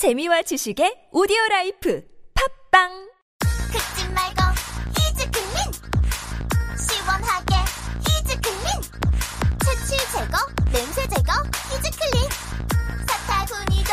재미와 지식의 오디오 라이프 팟빵! 긁지 말고 히즈 클린 시원하게 히즈 클린 체취 제거 냄새 제거 히즈 클린 사타구니도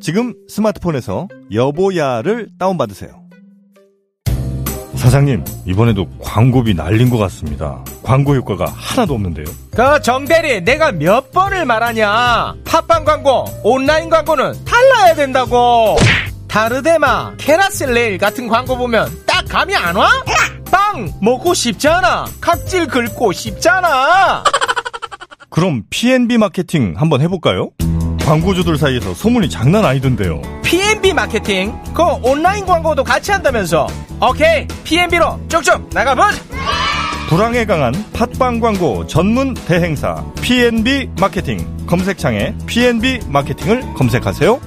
지금 스마트폰에서 여보야를 다운받으세요. 사장님, 이번에도 광고비 날린 것 같습니다. 광고 효과가 하나도 없는데요. 그 정대리, 내가 몇 번을 말하냐? 팟빵 광고, 온라인 광고는 달라야 된다고. 다르데마, 캐라셀레일 같은 광고 보면 딱 감이 안 와? 빵 먹고 싶잖아. 각질 긁고 싶잖아. 그럼 P&B 마케팅 한번 해볼까요? 광고주들 사이에서 소문이 장난 아니던데요. P&B 마케팅, 그 온라인 광고도 같이 한다면서. 오케이, P&B로 쭉쭉 나가보자. 불황에 강한 팟빵 광고 전문 대행사 P&B 마케팅 검색창에 P&B 마케팅을 검색하세요.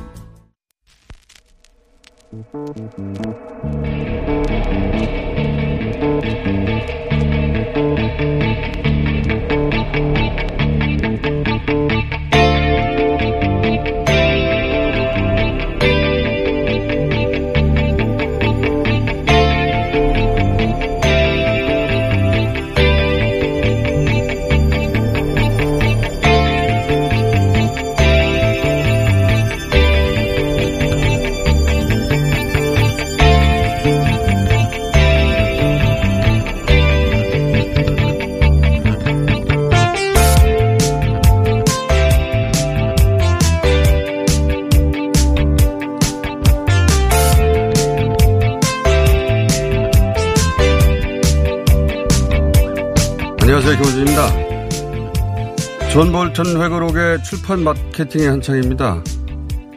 존 볼턴 회고록의 출판 마케팅이 한창입니다.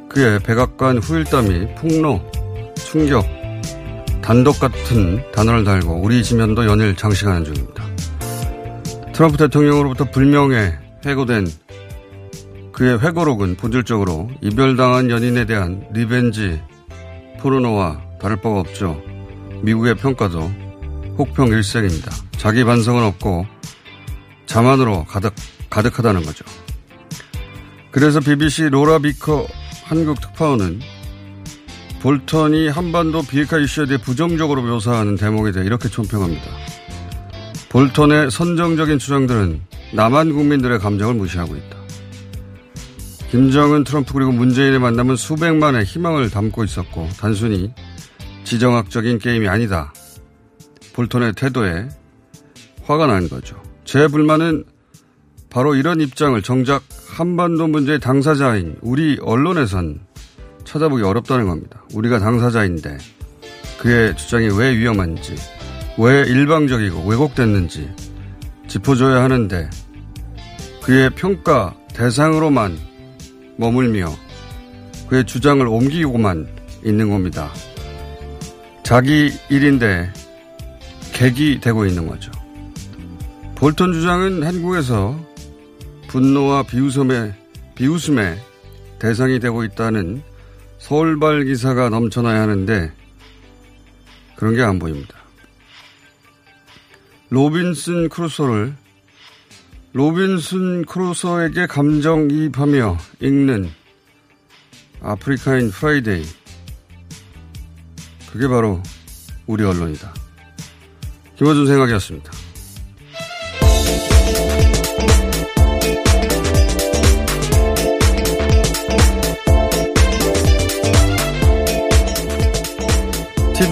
그의 백악관 후일담이 폭로, 충격, 단독 같은 단어를 달고 우리 지면도 연일 장식하는 중입니다. 트럼프 대통령으로부터 불명예 해고된 그의 회고록은 본질적으로 이별당한 연인에 대한 revenge 포르노와 다를 바가 없죠. 미국의 평가도 혹평 일색입니다. 자기 반성은 없고 자만으로 가득, 가득하다는 거죠. 그래서 BBC 로라 비커 한국 특파원은 볼턴이 한반도 비핵화 이슈에 대해 부정적으로 묘사하는 대목에 대해 이렇게 총평합니다. 볼턴의 선정적인 주장들은 남한 국민들의 감정을 무시하고 있다. 김정은, 트럼프 그리고 문재인의 만남은 수백만의 희망을 담고 있었고 단순히 지정학적인 게임이 아니다. 볼턴의 태도에 화가 난 거죠. 제 불만은 바로 이런 입장을 정작 한반도 문제의 당사자인 우리 언론에선 찾아보기 어렵다는 겁니다. 우리가 당사자인데 그의 주장이 왜 위험한지, 왜 일방적이고 왜곡됐는지 짚어줘야 하는데 그의 평가 대상으로만 머물며 그의 주장을 옮기고만 있는 겁니다. 자기 일인데 객이 되고 있는 거죠. 볼턴 주장은 한국에서 분노와 비웃음의, 비웃음의 대상이 되고 있다는 서울발 기사가 넘쳐나야 하는데 그런 게 안 보입니다. 로빈슨 크루소를 로빈슨 크루소에게 감정이입하며 읽는 아프리카인 프라이데이. 그게 바로 우리 언론이다. 김어준 생각이었습니다.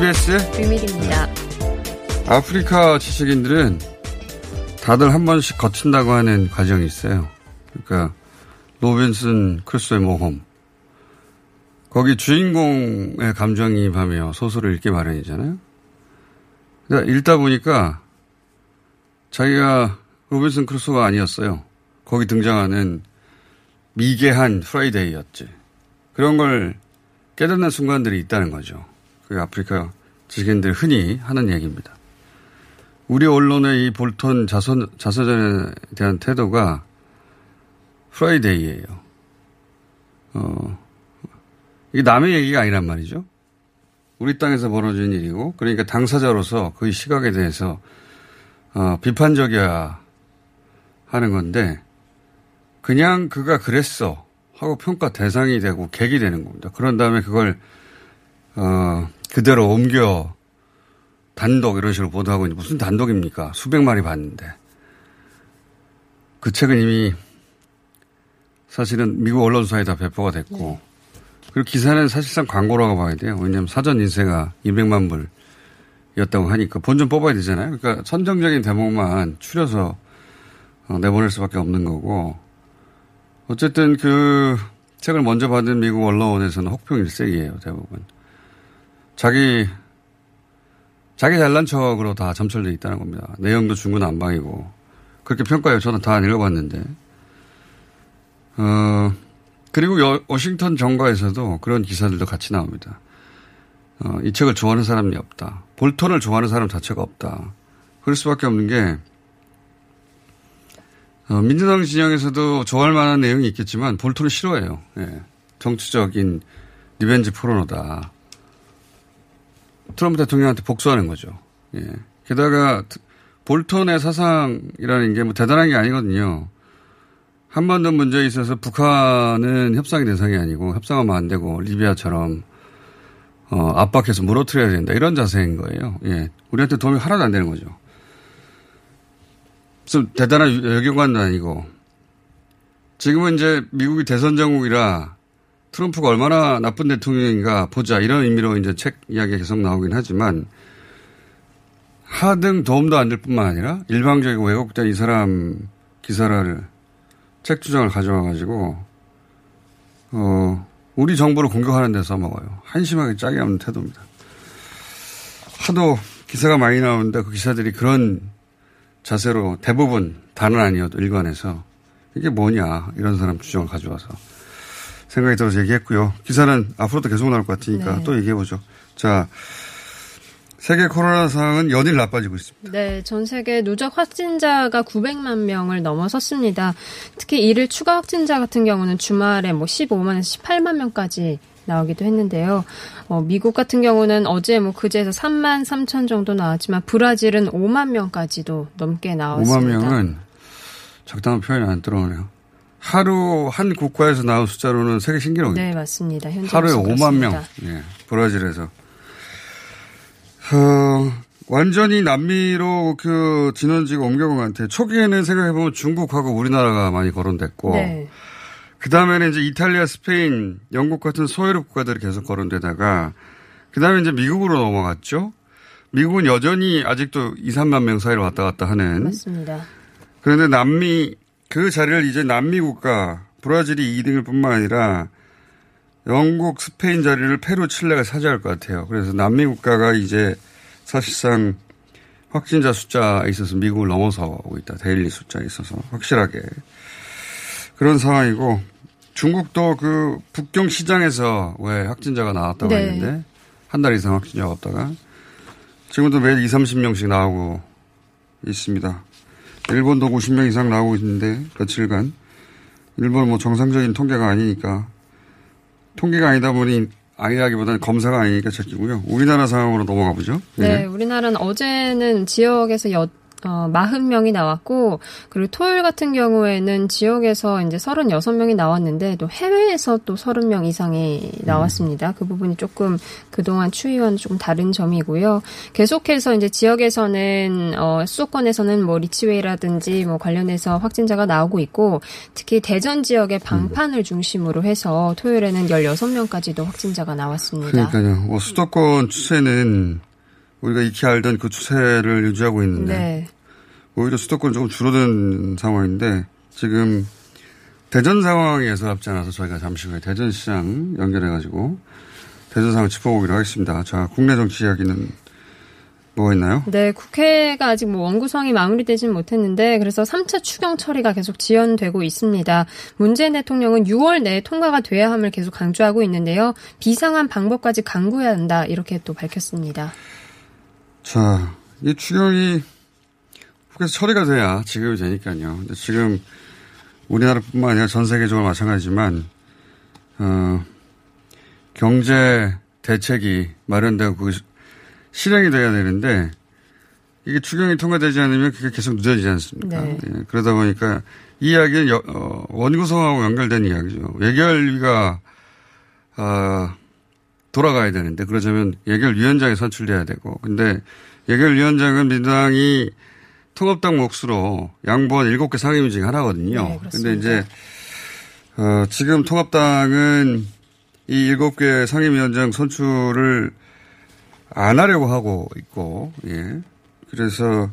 TBS 비밀입니다. 아프리카 지식인들은 다들 한 번씩 거친다고 하는 과정이 있어요. 그러니까 로빈슨 크루소의 모험. 거기 주인공에 감정이입하며 소설을 읽기 마련이잖아요. 그러니까 읽다 보니까 자기가 로빈슨 크루소가 아니었어요. 거기 등장하는 미개한 프라이데이였지. 그런 걸 깨닫는 순간들이 있다는 거죠. 그 아프리카 지식인들 흔히 하는 얘기입니다. 우리 언론의 이 볼턴 자서, 자서전에 대한 태도가 프라이데이예요. 어, 이게 남의 얘기가 아니란 말이죠. 우리 땅에서 벌어진 일이고, 그러니까 당사자로서 그 시각에 대해서 어, 비판적이어야 하는 건데, 그냥 그가 그랬어 하고 평가 대상이 되고 객이 되는 겁니다. 그런 다음에 그걸 어, 그대로 옮겨 단독 이런 식으로 보도하고 있는데 무슨 단독입니까? 수백 마리 봤는데. 그 책은 이미 사실은 미국 언론사에 다 배포가 됐고 네. 그리고 기사는 사실상 광고라고 봐야 돼요. 왜냐하면 사전 인쇄가 200만 불이었다고 하니까 본전 뽑아야 되잖아요. 그러니까 선정적인 대목만 추려서 어, 내보낼 수밖에 없는 거고 어쨌든 그 책을 먼저 받은 미국 언론에서는 혹평 일색이에요 대부분. 자기 자기 잘난 척으로 다 점철돼 있다는 겁니다. 내용도 중구난방이고 그렇게 평가해요. 저는 다 읽어봤는데. 어 그리고 여, 워싱턴 정가에서도 그런 기사들도 같이 나옵니다. 어, 이 책을 좋아하는 사람이 없다. 볼턴을 좋아하는 사람 자체가 없다. 그럴 수밖에 없는 게 어, 민주당 진영에서도 좋아할 만한 내용이 있겠지만 볼턴을 싫어해요. 예. 정치적인 revenge 포르노다. 트럼프 대통령한테 복수하는 거죠. 예. 게다가 볼턴의 사상이라는 게 뭐 대단한 게 아니거든요. 한반도 문제에 있어서 북한은 협상의 대상이 아니고 협상하면 안 되고 리비아처럼 어, 압박해서 무너뜨려야 된다 이런 자세인 거예요. 예. 우리한테 도움이 하나도 안 되는 거죠. 좀 대단한 외교관도 아니고 지금은 이제 미국이 대선 정국이라 트럼프가 얼마나 나쁜 대통령인가 보자 이런 의미로 이제 책 이야기가 계속 나오긴 하지만 하등 도움도 안 될 뿐만 아니라 일방적이고 왜곡된 이 사람 기사를 책 주장을 가져와 가지고 어 우리 정부를 공격하는 데 써먹어요. 한심하게 짝이 없는 태도입니다. 하도 기사가 많이 나오는데 그 기사들이 그런 자세로 대부분 다는 아니어도 일관해서 이게 뭐냐 이런 사람 주장을 가져와서 생각이 들어서 얘기했고요. 기사는 앞으로도 계속 나올 것 같으니까 네. 또 얘기해보죠. 자, 세계 코로나 상황은 연일 나빠지고 있습니다. 네, 전 세계 누적 확진자가 900만 명을 넘어섰습니다. 특히 이를 추가 확진자 같은 경우는 주말에 뭐 15만에서 18만 명까지 나오기도 했는데요. 어, 미국 같은 경우는 어제 뭐 그제서 3만 3천 정도 나왔지만 브라질은 5만 명까지도 넘게 나왔습니다. 5만 명은 적당한 표현이 안 들어오네요. 하루 한 국가에서 나온 숫자로는 세계 신기록입니다. 네, 맞습니다. 하루에 5만 명. 예, 브라질에서. 어, 완전히 남미로 그 진원지가 옮겨간 것 같아요. 초기에는 생각해보면 중국하고 우리나라가 많이 거론됐고, 네. 그 다음에는 이제 이탈리아, 스페인, 영국 같은 서유럽 국가들이 계속 거론되다가, 그 다음에 이제 미국으로 넘어갔죠. 미국은 여전히 아직도 2, 3만 명 사이를 왔다 갔다 하는. 맞습니다. 그런데 남미, 그 자리를 이제 남미 국가 브라질이 2등일 뿐만 아니라 영국, 스페인 자리를 페루, 칠레가 차지할 것 같아요. 그래서 남미 국가가 이제 사실상 확진자 숫자에 있어서 미국을 넘어서고 있다. daily 숫자에 있어서 확실하게 그런 상황이고 중국도 그 북경 시장에서 왜 확진자가 나왔다고 네. 했는데 한 달 이상 확진자가 없다가 지금도 매일 2, 30명씩 나오고 있습니다. 일본도 50명 이상 나오고 있는데 며칠간 일본 뭐 정상적인 통계가 아니니까 통계가 아니다 보니 아니라기보다는 검사가 아니니까 찾기고요. 우리나라 상황으로 넘어가 보죠. 네, 네 우리나라는 어제는 지역에서 여, 어, 40명이 나왔고, 그리고 토요일 같은 경우에는 지역에서 이제 36명이 나왔는데, 또 해외에서 또 30명 이상이 나왔습니다. 음. 그 부분이 조금 그동안 추이와는 조금 다른 점이고요. 계속해서 이제 지역에서는, 어, 수도권에서는 뭐 리치웨이라든지 뭐 관련해서 확진자가 나오고 있고, 특히 대전 지역의 방판을 중심으로 해서 토요일에는 16명까지도 확진자가 나왔습니다. 그러니까요. 뭐 수도권 추세는 우리가 익히 알던 그 추세를 유지하고 있는데 네. 오히려 수도권 조금 줄어든 상황인데 지금 대전 상황이 예사롭지 않아서 저희가 잠시 후에 대전시장 연결해가지고 대전 상황 짚어보기로 하겠습니다. 자, 국내 정치 이야기는 뭐가 있나요? 네, 국회가 아직 뭐 원구성이 마무리되진 못했는데 그래서 3차 추경 처리가 계속 지연되고 있습니다. 문재인 대통령은 6월 내에 통과가 돼야 함을 계속 강조하고 있는데요. 비상한 방법까지 강구해야 한다 이렇게 또 밝혔습니다. 자, 이 추경이 국회에서 처리가 돼야 지급이 되니까요. 근데 지금 우리나라뿐만 아니라 전 세계적으로 마찬가지지만 어, 경제 대책이 마련되고 그 실행이 돼야 되는데 이게 추경이 통과되지 않으면 그게 계속 늦어지지 않습니까? 네. 예, 그러다 보니까 이 이야기는 여- 어, 원구성하고 연결된 이야기죠. 예결위가 어, 돌아가야 되는데 그러자면 예결위원장이 선출돼야 되고 근데 예결위원장은 민주당이 통합당 몫으로 양보한 일곱 개 상임위 중에 하나거든요. 네. 근데 이제 어, 지금 통합당은 이 일곱 개 상임위원장 선출을 안 하려고 하고 있고, 예. 그래서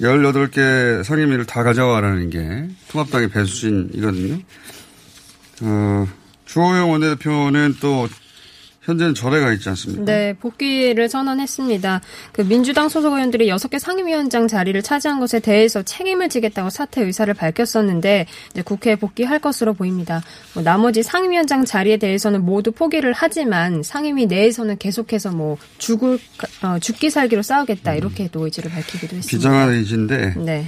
18개 상임위를 다 가져와라는 게 통합당의 배수진이거든요. 어, 주호영 원내대표는 또 현재는 절에가 있지 않습니까? 네, 복귀를 선언했습니다. 그 민주당 소속 의원들이 6개 상임위원장 자리를 차지한 것에 대해서 책임을 지겠다고 사퇴 의사를 밝혔었는데 이제 국회에 복귀할 것으로 보입니다. 뭐 나머지 상임위원장 자리에 대해서는 모두 포기를 하지만 상임위 내에서는 계속해서 뭐 죽을 어, 죽기 살기로 싸우겠다 이렇게 또 의지를 밝히기도 했습니다. 비장한 의지인데, 네.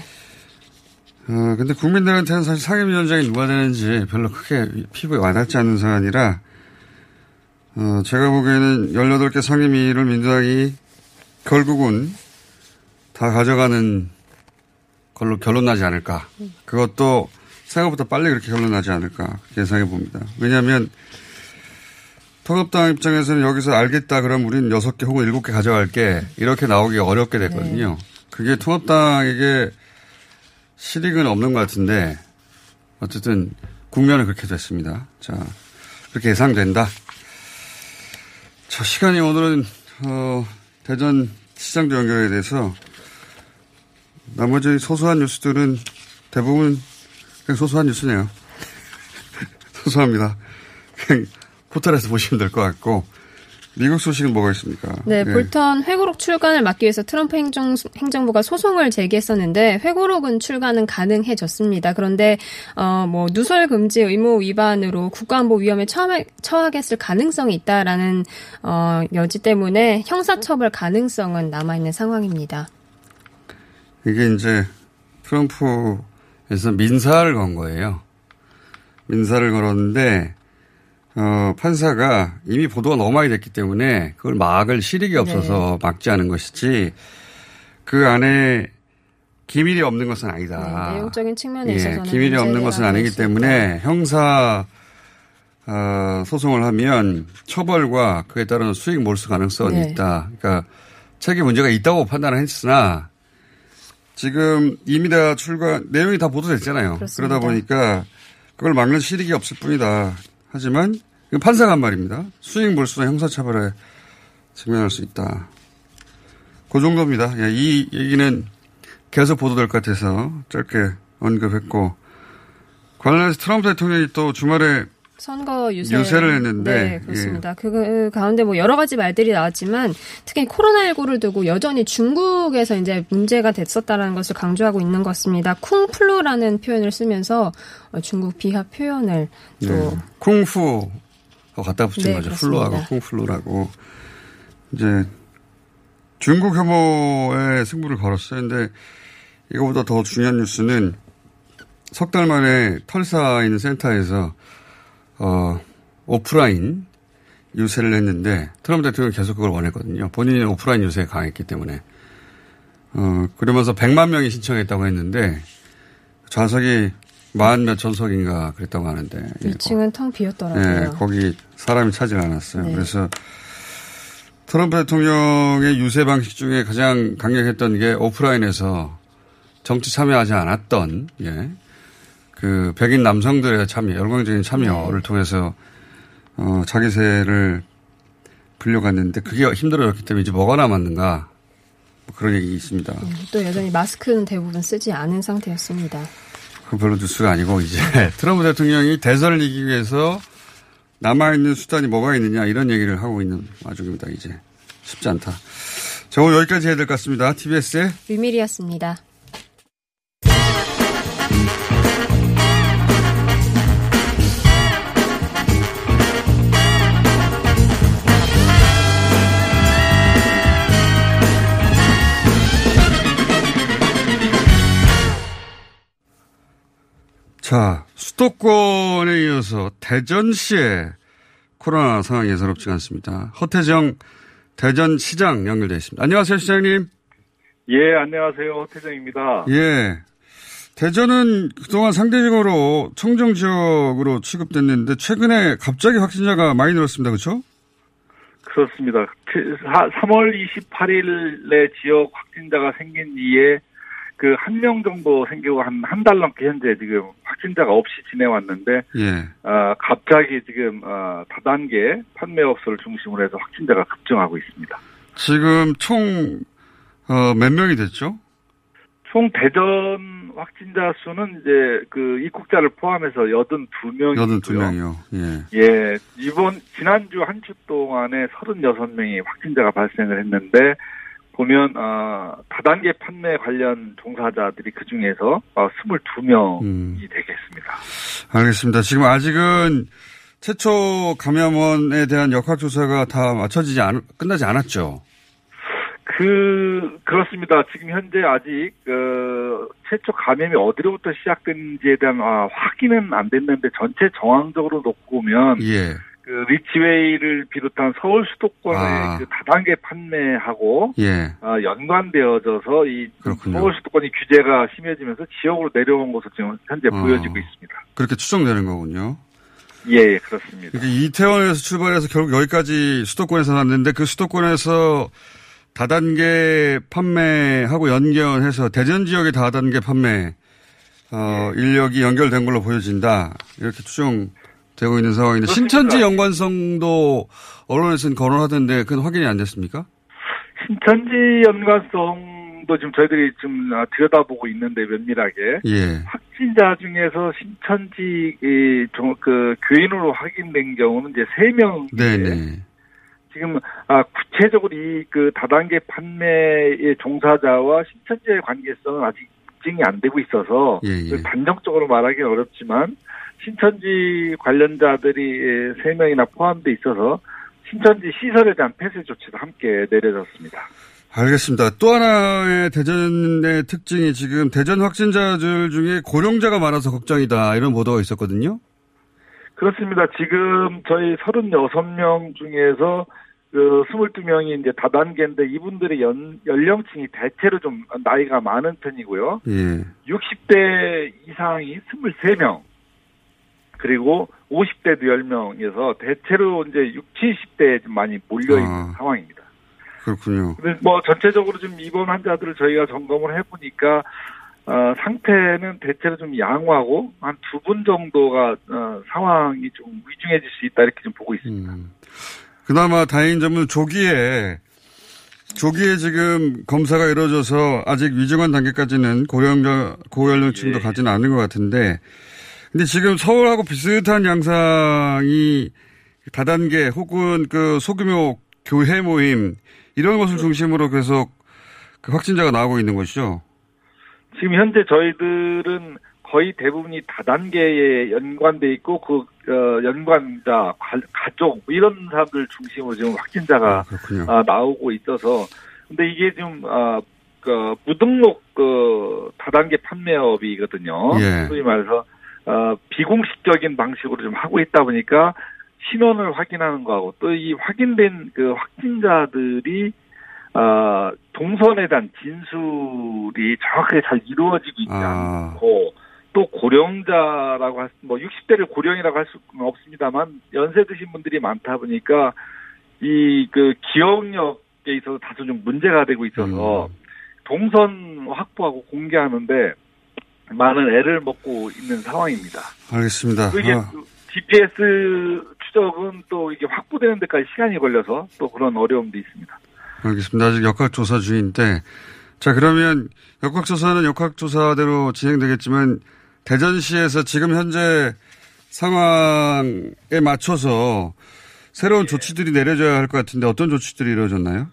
어, 근데 국민들한테는 사실 상임위원장이 누가 되는지 별로 크게 피부에 와닿지 않는 사안이라, 어, 제가 보기에는 18개 상임위를 민주당이 결국은 다 가져가는 걸로 결론 나지 않을까. 그것도 생각보다 빨리 그렇게 결론 나지 않을까. 예상해 봅니다. 왜냐하면 통합당 입장에서는 여기서 알겠다 그럼 우리는 6개 혹은 7개 가져갈게. 이렇게 나오기가 어렵게 됐거든요. 그게 통합당에게 실익은 없는 것 같은데 어쨌든 국면은 그렇게 됐습니다. 자, 그렇게 예상된다. 자, 시간이 오늘은, 어, 대전 시장도 연결에 대해서 나머지 소소한 뉴스들은 대부분 그냥 소소한 뉴스네요. 소소합니다. 그냥 포털에서 보시면 될 것 같고 미국 소식은 뭐가 있습니까? 네, 예. 볼턴 회고록 출간을 막기 위해서 트럼프 행정, 행정부가 소송을 제기했었는데 회고록은 출간은 가능해졌습니다. 그런데 어, 뭐 누설 금지 의무 위반으로 국가안보 위험에 처하, 처하겠을 가능성이 있다라는 어, 여지 때문에 형사처벌 가능성은 남아 있는 상황입니다. 이게 이제 트럼프에서 민사를 건 거예요. 민사를 걸었는데 어, 판사가 이미 보도가 너무 많이 됐기 때문에 그걸 막을 실익이 없어서 막지 않은 것이지 그 안에 기밀이 없는 것은 아니다. 네, 내용적인 측면에 예, 있어서는 기밀이 없는 것은 아니기 될수 때문에 형사 어, 소송을 하면 처벌과 그에 따른 수익 몰수 가능성은 네. 있다. 그러니까 책임 문제가 있다고 판단을 했으나 지금 이미 다 출간 내용이 다 보도됐잖아요. 그렇습니다. 그러다 보니까 그걸 막는 실익이 없을 뿐이다. 하지만 판사가 한 말입니다. 수익 몰수나 형사처벌에 직면할 수 있다. 그 정도입니다. 예, 이 얘기는 계속 보도될 것 같아서 짧게 언급했고 관련해서 트럼프 대통령이 또 주말에 선거 유세 유세를 했는데, 예. 네, 그렇습니다. 그 가운데 뭐 여러 가지 말들이 나왔지만 특히 코로나19를 두고 여전히 중국에서 이제 문제가 됐었다라는 것을 강조하고 있는 것 같습니다. 쿵플루라는 표현을 쓰면서 어, 중국 비하 표현을 또 네. 쿵푸 갖다 붙인 네, 거죠. 그렇습니다. 플루하고 쿵플루라고 이제 중국 혐오에 승부를 걸었어요. 근데 이거보다 더 중요한 뉴스는 석 달 만에 털사 있는 센터에서 어 오프라인 유세를 했는데 트럼프 대통령이 계속 그걸 원했거든요. 본인이 오프라인 유세에 강했기 때문에 어 그러면서 100만 명이 신청했다고 했는데 좌석이 만 몇 천 석인가 그랬다고 하는데 예, 1층은 텅 비었더라고요. 네, 거기 사람이 차질 않았어요. 네. 그래서 트럼프 대통령의 유세 방식 중에 가장 강력했던 게 오프라인에서 정치 참여하지 않았던 예. 그 백인 남성들의 참여, 열광적인 참여를 통해서 어, 자기 세를 불려갔는데 그게 힘들어졌기 때문에 이제 뭐가 남았는가 그런 얘기 있습니다. 음, 또 여전히 마스크는 대부분 쓰지 않은 상태였습니다. 그 별로 뉴스가 아니고 이제 트럼프 대통령이 대선을 이기기 위해서 남아있는 수단이 뭐가 있느냐 이런 얘기를 하고 있는 와중입니다. 이제 쉽지 않다. 자 오늘 여기까지 해야 될 것 같습니다. TBS의 류밀이었습니다. 자, 수도권에 이어서 대전시의 코로나 상황이 예사롭지 않습니다. 허태정 대전시장 연결되어 있습니다. 안녕하세요, 시장님. 예, 안녕하세요. 허태정입니다. 예. 대전은 그동안 상대적으로 청정 지역으로 취급됐는데 최근에 갑자기 확진자가 많이 늘었습니다. 그렇죠? 그렇습니다. 3월 28일에 지역 확진자가 생긴 뒤에 그 한 명 정도 생기고 한 한 달 넘게 현재 지금 확진자가 없이 지내왔는데 예. 어, 갑자기 지금 어, 다단계 판매업소를 중심으로 해서 확진자가 급증하고 있습니다. 지금 총 어, 몇 명이 됐죠? 총 대전 확진자 수는 이제 그 입국자를 포함해서 82명이고요. 82명이요. 예. 예, 이번 지난주 한 주 동안에 36명이 확진자가 발생을 했는데 보면 어, 다단계 판매 관련 종사자들이 그 중에서 어, 22명이 음. 되겠습니다. 알겠습니다. 지금 아직은 최초 감염원에 대한 역학조사가 다 맞춰지지 않, 끝나지 않았죠? 그 그렇습니다. 지금 현재 아직 그 최초 감염이 어디로부터 시작된지에 대한 아, 확인은 안 됐는데 전체 정황적으로 놓고 보면 예. 그 리치웨이를 비롯한 서울 수도권의 아. 그 다단계 판매하고 예. 아, 연관되어져서 이 그렇군요. 서울 수도권이 규제가 심해지면서 지역으로 내려온 것으로 지금 현재 어. 보여지고 있습니다. 그렇게 추정되는 거군요. 예, 예, 그렇습니다. 이태원에서 출발해서 결국 여기까지 수도권에서 났는데 그 수도권에서 다단계 판매하고 연결해서 대전 지역의 다단계 판매 어, 예. 인력이 연결된 걸로 보여진다. 이렇게 추정 되고 있는 상황인데 그렇습니다. 신천지 연관성도 언론에서는 거론하던데 그건 확인이 안 됐습니까? 신천지 연관성도 지금 저희들이 좀 아, 들여다보고 있는데 면밀하게 예. 확진자 중에서 신천지 그 교인으로 확인된 경우는 이제 세 명. 네네. 지금 아, 구체적으로 이 그 다단계 판매의 종사자와 신천지의 관계성은 아직 입증이 안 되고 있어서 예, 예. 그 단정적으로 말하기는 어렵지만 신천지 관련자들이 세 명이나 포함돼 있어서 신천지 시설에 대한 폐쇄 조치도 함께 내려졌습니다. 알겠습니다. 또 하나의 대전의 특징이 지금 대전 확진자들 중에 고령자가 많아서 걱정이다. 이런 보도가 있었거든요. 그렇습니다. 지금 저희 36명 중에서 그 22명이 이제 다단계인데 이분들의 연, 연령층이 대체로 좀 나이가 많은 편이고요. 예. 60대 이상이 23명. 그리고 50대도 10명이어서 대체로 이제 60, 70대에 좀 많이 몰려있는 아. 상황입니다. 그렇군요. 뭐 전체적으로 좀 입원 환자들을 저희가 점검을 해보니까 어, 상태는 대체로 좀 양호하고 한 두 분 정도가 어, 상황이 좀 위중해질 수 있다 이렇게 좀 보고 있습니다. 음. 그나마 다행인 점은 조기에 조기에 지금 검사가 이루어져서 아직 위중한 단계까지는 고령자 고연령층도 예. 가지는 않은 것 같은데 근데 지금 서울하고 비슷한 양상이 다단계 혹은 그 소규모 교회 모임 이런 것을 중심으로 계속 그 확진자가 나오고 있는 것이죠. 지금 현재 저희들은 거의 대부분이 다단계에 연관돼 있고 그 어, 연관자 가- 가족 뭐 이런 사람들 중심으로 지금 확진자가 그렇군요. 아, 나오고 있어서 근데 이게 좀 아, 그 무등록 그 다단계 판매업이거든요. 예. 소위 말해서 어, 비공식적인 방식으로 좀 하고 있다 보니까 신원을 확인하는 거하고 또 이 확인된 그 확진자들이 아, 동선에 대한 진술이 정확하게 잘 이루어지고 있지 아. 않고 또 고령자라고 할, 수- 뭐 60대를 고령이라고 할 수는 없습니다만 연세 드신 분들이 많다 보니까 이 그 기억력에 있어서 다소 좀 문제가 되고 있어서 음. 동선 확보하고 공개하는데 많은 애를 먹고 있는 상황입니다. 알겠습니다. 또 이게 아, 그 GPS 추적은 또 이게 확보되는 데까지 시간이 걸려서 또 그런 어려움도 있습니다. 알겠습니다. 아직 역학조사 중인데. 자, 그러면 역학조사는 역학조사대로 진행되겠지만 대전시에서 지금 현재 상황에 맞춰서 새로운 조치들이 내려져야 할 것 같은데 어떤 조치들이 이루어졌나요?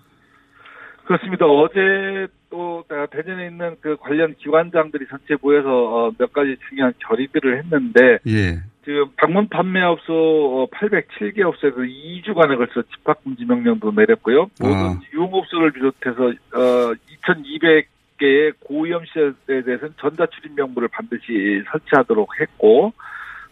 그렇습니다. 어제 또 대전에 있는 그 관련 기관장들이 전체 모여서 어, 몇 가지 중요한 결의들을 했는데 예. 지금 방문 판매업소 807개 업소에 그 2주간에 걸쳐 집합금지 명령도 내렸고요. 모든 아. 유흥업소를 비롯해서 어, 2,200개의 고위험 시설에 대해서는 전자출입 명부를 반드시 설치하도록 했고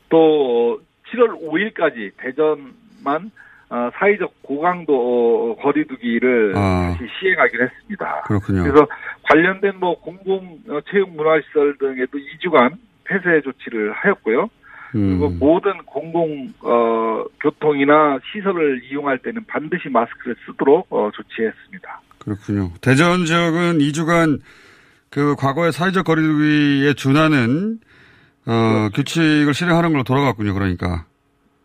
또 7월 5일까지 대전만 어, 사회적 고강도 거리두기를 아. 다시 시행하기로 했습니다. 그렇군요. 그래서 관련된 뭐 공공 어, 체육 문화시설 등에도 2주간 폐쇄 조치를 하였고요. 그리고 음. 모든 공공 어, 교통이나 시설을 이용할 때는 반드시 마스크를 쓰도록 어, 조치했습니다. 그렇군요. 대전 지역은 2주간 그 과거의 사회적 거리두기에 준하는 어, 규칙을 실행하는 걸로 돌아갔군요. 그러니까.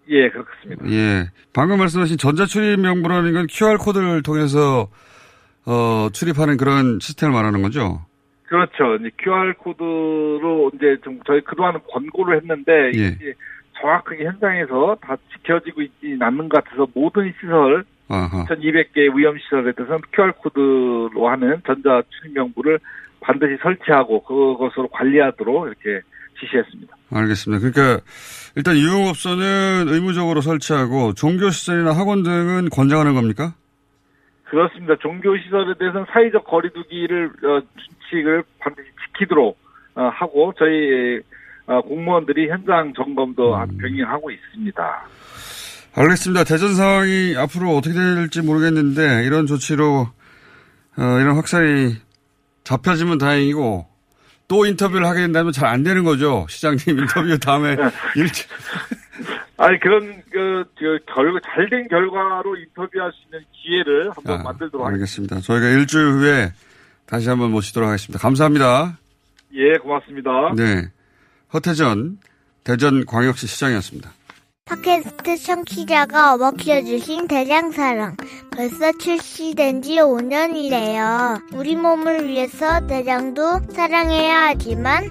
예, 그렇습니다. 예. 방금 말씀하신 전자출입 명부라는 건 QR코드를 통해서 어, 출입하는 그런 시스템을 말하는 거죠? 그렇죠. 이제 QR 코드로 이제 좀 저희 그동안은 권고를 했는데 예. 이게 정확하게 현장에서 다 지켜지고 있지 않는 것 같아서 모든 시설 아하. 1,200개 위험 시설에 대해서는 QR 코드로 하는 전자 출입 명부를 반드시 설치하고 그것으로 관리하도록 이렇게 지시했습니다. 알겠습니다. 그러니까 일단 유흥업소는 의무적으로 설치하고 종교시설이나 학원 등은 권장하는 겁니까? 그렇습니다. 종교 시설에 대해서는 사회적 거리두기를 어, 준칙을 반드시 지키도록 어, 하고 저희 어, 공무원들이 현장 점검도 음. 병행하고 있습니다. 알겠습니다. 대전 상황이 앞으로 어떻게 될지 모르겠는데 이런 조치로 어, 이런 확산이 잡혀지면 다행이고 또 인터뷰를 하게 된다면 잘 안 되는 거죠. 시장님 인터뷰 다음에 일주 아니 그런 그, 그 결과 잘 된 결과로 인터뷰할 수 있는 기회를 한번 만들도록 하겠습니다. 알겠습니다. 저희가 일주일 후에 다시 한번 모시도록 하겠습니다. 감사합니다. 예, 고맙습니다. 네. 허태전 대전광역시 시장이었습니다. 팟캐스트 청취자가 어머 키워주신 대장사랑. 벌써 출시된 지 5년이래요. 우리 몸을 위해서 대장도 사랑해야 하지만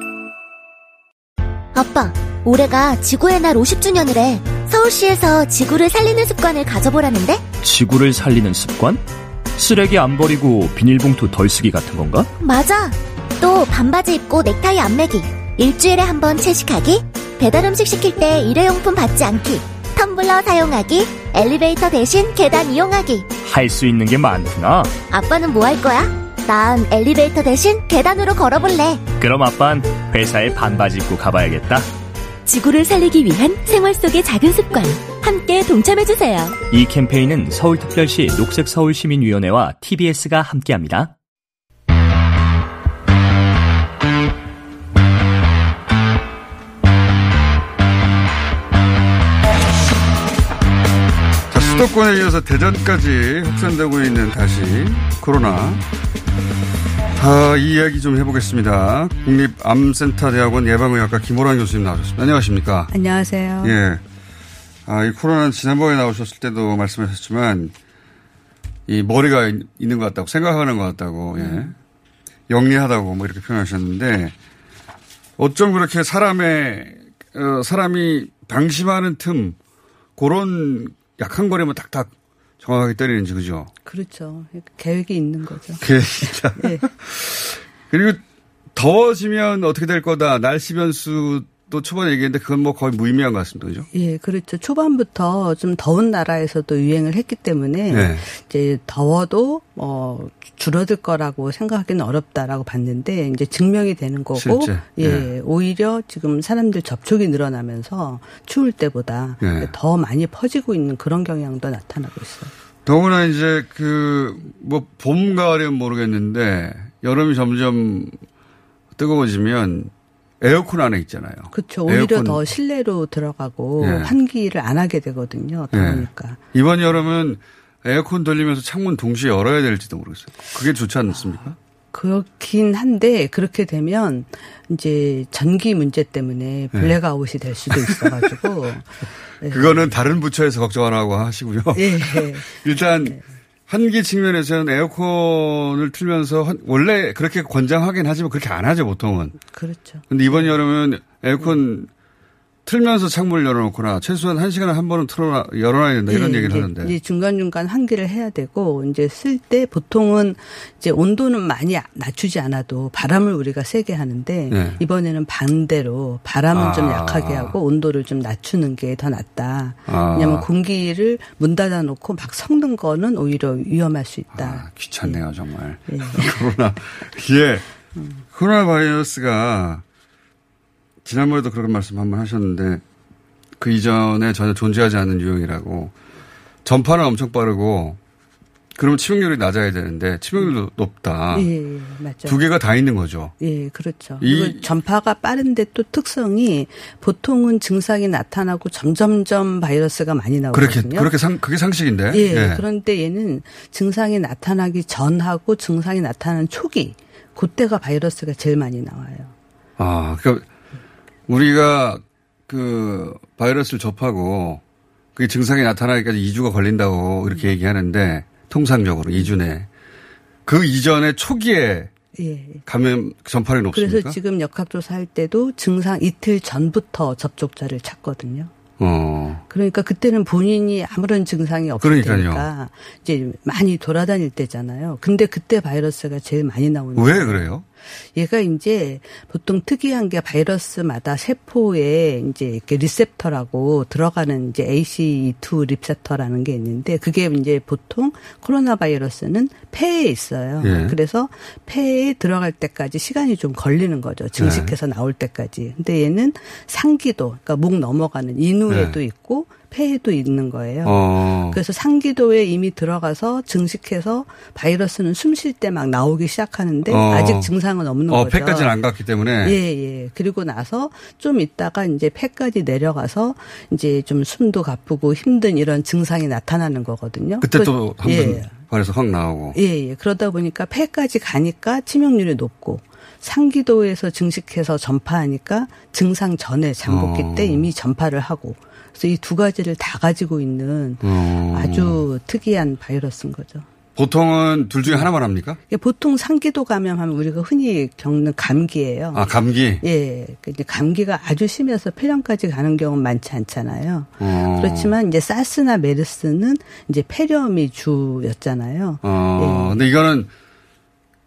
아빠 올해가 지구의 날 50주년이래 서울시에서 지구를 살리는 습관을 가져보라는데 지구를 살리는 습관? 쓰레기 안 버리고 비닐봉투 덜 쓰기 같은 건가? 맞아 또 반바지 입고 넥타이 안 매기 일주일에 한 번 채식하기 배달 음식 시킬 때 일회용품 받지 않기 텀블러 사용하기 엘리베이터 대신 계단 이용하기 할 수 있는 게 많구나. 아빠는 뭐 할 거야? 난 엘리베이터 대신 계단으로 걸어볼래 그럼 아빤 회사에 반바지 입고 가봐야겠다. 지구를 살리기 위한 생활 속의 작은 습관 함께 동참해주세요 이 캠페인은 서울특별시 녹색서울시민위원회와 TBS가 함께합니다. 자, 수도권에 이어서 대전까지 확산되고 있는 다시 코로나. 아, 이 이야기 좀 해보겠습니다. 국립암센터대학원 예방의학과 김호란 교수님 나오셨습니다. 안녕하십니까? 안녕하세요. 예. 아, 이 코로나는 지난번에 나오셨을 때도 말씀하셨지만, 이 머리가 있- 있는 것 같다고, 생각하는 것 같다고, 예. 영리하다고 뭐 이렇게 표현하셨는데, 어쩜 그렇게 사람의, 어, 사람이 방심하는 틈, 그런 약한 거리만 탁탁 정확하게 때리는지, 그죠? 그렇죠. 계획이 있는 거죠. 계획이다. 예. 그리고 더워지면 어떻게 될 거다. 날씨 변수 도 초반에 얘기했는데 그건 뭐 거의 무의미한 것 같습니다. 그죠? 예, 그렇죠. 초반부터 좀 더운 나라에서도 유행을 했기 때문에 네. 이제 더워도 어 줄어들 거라고 생각하기는 어렵다라고 봤는데 이제 증명이 되는 거고 실제, 예, 네. 오히려 지금 사람들 접촉이 늘어나면서 추울 때보다 네. 더 많이 퍼지고 있는 그런 경향도 나타나고 있어요. 더구나 이제 그 뭐 봄 가을은 모르겠는데 여름이 점점 뜨거워지면 에어컨 안에 있잖아요. 그렇죠. 오히려 에어컨. 더 실내로 들어가고 예. 환기를 안 하게 되거든요. 예. 더우니까. 이번 여름은 에어컨 돌리면서 창문 동시에 열어야 될지도 모르겠어요. 그게 좋지 않습니까? 그렇긴 한데 그렇게 되면 이제 전기 문제 때문에 블랙아웃이 될 수도 있어가지고 예. 그거는 다른 부처에서 걱정 안 하고 하시고요. 예, 예. 일단 환기 측면에서는 에어컨을 틀면서 한- 원래 그렇게 권장하긴 하지만 그렇게 안 하죠 보통은. 그렇죠. 근데 이번 여름은 에어컨 틀면서 창문을 열어놓거나 최소한 한 시간에 한 번은 틀어 열어놔야 된다 이런 예, 얘기를 이제, 하는데. 이제 중간 중간 환기를 해야 되고 이제 쓸 때 보통은 이제 온도는 많이 낮추지 않아도 바람을 우리가 세게 하는데 네. 이번에는 반대로 바람은 좀 아. 약하게 하고 온도를 좀 낮추는 게 더 낫다. 아. 왜냐하면 공기를 문 닫아 놓고 막 섞는 거는 오히려 위험할 수 있다. 아, 귀찮네요 정말. 예. 코로나 예 코로나 바이러스가 지난번에도 그런 말씀 한 번 하셨는데 그 이전에 전혀 존재하지 않는 유형이라고 전파는 엄청 빠르고 그러면 치명률이 낮아야 되는데 치명률도 높다. 예, 예, 맞죠. 두 개가 다 있는 거죠. 예, 그렇죠. 이- 전파가 빠른데 또 특성이 보통은 증상이 나타나고 점점점 바이러스가 많이 그렇게 나오거든요. 그렇게 상 그게 상식인데. 예, 그런데 얘는 증상이 나타나기 전하고 증상이 나타나는 초기 그때가 바이러스가 제일 많이 나와요. 아, 그러니까 우리가 그 바이러스를 접하고 그 증상이 나타나기까지 2주가 걸린다고 이렇게 얘기하는데 통상적으로 2주 내. 그 이전에 초기에 예. 감염 전파력이 높습니까? 그래서 지금 역학조사 할 때도 증상 이틀 전부터 접촉자를 찾거든요. 어. 그러니까 그때는 본인이 아무런 증상이. 테니까 이제 많이 돌아다닐 때잖아요. 근데 그때 바이러스가 제일 많이 나오는 왜 거예요. 그래요? 얘가 이제 보통 특이한 게 바이러스마다 세포에 이제 이렇게 receptor라고 들어가는 이제 ACE2 리셉터라는 게 있는데 그게 이제 보통 코로나 바이러스는 폐에 있어요. 예. 그래서 폐에 들어갈 때까지 시간이 좀 걸리는 거죠. 증식해서 나올 때까지. 근데 얘는 상기도, 그러니까 목 넘어가는 인후에도 네. 있고 폐에도 있는 거예요. 어. 그래서 상기도에 이미 들어가서 증식해서 바이러스는 숨 쉴 때 막 나오기 시작하는데 어. 아직 증상은 없는 어, 거죠. 폐까지는 안 갔기 때문에. 예, 예. 그리고 나서 좀 있다가 이제 폐까지 내려가서 이제 좀 숨도 가쁘고 힘든 이런 증상이 나타나는 거거든요. 그때 그- 또한번 예. 바이러스 확 나오고. 예, 예. 그러다 보니까 폐까지 가니까 치명률이 높고 상기도에서 증식해서 전파하니까 증상 전에 잠복기 어. 때 이미 전파를 하고 그래서 이 두 가지를 다 가지고 있는 어. 아주 특이한 바이러스인 거죠. 보통은 둘 중에 하나만 합니까? 보통 상기도 감염하면 우리가 흔히 겪는 감기예요. 아, 감기? 예. 그 이제 감기가 아주 심해서 폐렴까지 가는 경우는 많지 않잖아요. 어. 그렇지만 이제 사스나 메르스는 이제 폐렴이 주였잖아요. 어, 예. 근데 이거는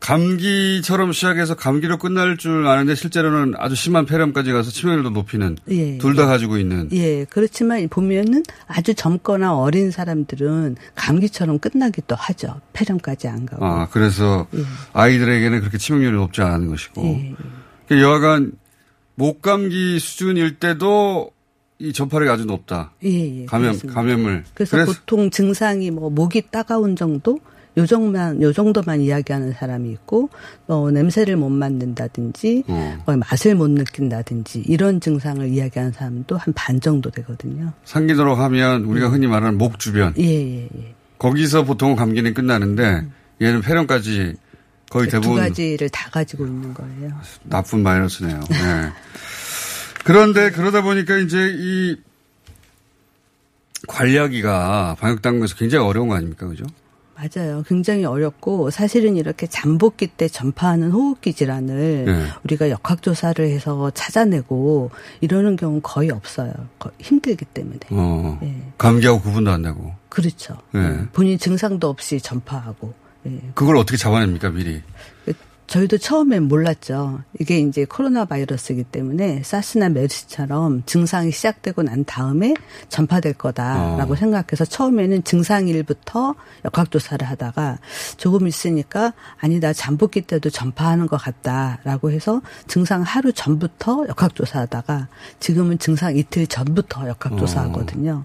감기처럼 시작해서 감기로 끝날 줄 아는데 실제로는 아주 심한 폐렴까지 가서 치명률도 높이는 예. 둘다 가지고 있는 예, 그렇지만 보면은 아주 젊거나 어린 사람들은 감기처럼 끝나기도 하죠. 폐렴까지 안 가고. 아 그래서 예. 아이들에게는 그렇게 치명률이 높지 않은 것이고 예. 그러니까 여하간 목 감기 수준일 때도 이 전파력이 아주 높다. 예, 예, 감염 그렇습니다. 감염을 그래서, 보통 증상이 뭐 목이 따가운 정도, 요 정도만 요 정도만 이야기하는 사람이 있고, 어, 냄새를 못 맡는다든지, 어. 어, 맛을 못 느낀다든지 이런 증상을 이야기하는 사람도 한 반 정도 되거든요. 상기도록 하면 우리가 흔히 말하는 목 주변 예, 예, 예. 거기서 보통 감기는 끝나는데 얘는 폐렴까지 거의 두 대부분 가지를 다 가지고 있는 거예요. 나쁜 바이러스네요. 네. 그런데 그러다 보니까 이제 이 관리하기가 방역 당국에서 굉장히 어려운 거 아닙니까? 그죠? 맞아요. 굉장히 어렵고 사실은 이렇게 잠복기 때 전파하는 호흡기 질환을 네. 우리가 역학조사를 해서 찾아내고 이러는 경우 거의 없어요. 거- 힘들기 때문에. 어. 네. 감기하고 구분도 안 되고. 그렇죠. 네. 본인 증상도 없이 전파하고. 예. 그걸 어떻게 잡아냅니까, 미리? 저희도 처음엔 몰랐죠. 이게 이제 코로나 바이러스이기 때문에 사스나 메르스처럼 증상이 시작되고 난 다음에 전파될 거다라고 어. 생각해서 처음에는 증상일부터 역학조사를 하다가 조금 있으니까 아니다 잠복기 때도 전파하는 것 같다라고 해서 증상 하루 전부터 역학조사하다가 지금은 증상 이틀 전부터 역학조사하거든요.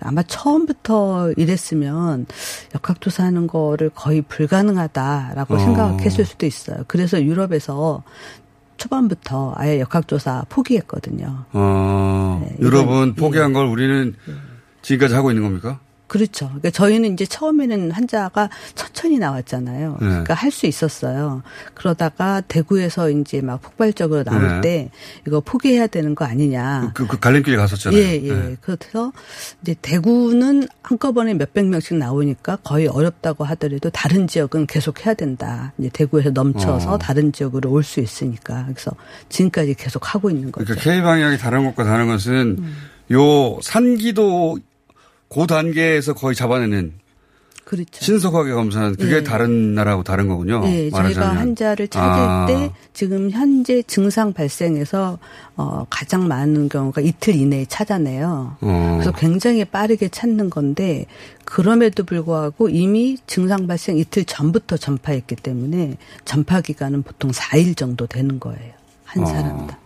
아마 처음부터 이랬으면 역학조사하는 거를 거의 불가능하다라고 어. 생각했을 수도 있어요. 그래서 유럽에서 초반부터 아예 역학조사 포기했거든요. 어, 네, 유럽은 포기한 걸 우리는 지금까지 하고 있는 겁니까? 그렇죠. 그러니까 저희는 이제 처음에는 환자가 천천히 나왔잖아요. 네. 그러니까 할 수 있었어요. 그러다가 대구에서 이제 막 폭발적으로 나올 네. 때 이거 포기해야 되는 거 아니냐. 그, 그 갈림길에 갔었잖아요. 예, 예. 네. 그래서 이제 대구는 한꺼번에 몇백 명씩 나오니까 거의 어렵다고 하더라도 다른 지역은 계속 해야 된다. 이제 대구에서 넘쳐서 어. 다른 지역으로 올 수 있으니까. 그래서 지금까지 계속 하고 있는 거죠. 그러니까 K 방향이 다른 것과 다른 것은 요 산기도 고 단계에서 거의 잡아내는 그렇죠. 신속하게 검사하는 그게 예. 다른 나라하고 다른 거군요. 네, 저희가 말하자면. 환자를 찾을 아. 때 지금 현재 증상 발생에서 어 가장 많은 경우가 이틀 이내에 찾아내요. 어. 그래서 굉장히 빠르게 찾는 건데 그럼에도 불구하고 이미 증상 발생 이틀 전부터 전파했기 때문에 전파 기간은 보통 4일 정도 되는 거예요. 한 어. 사람당.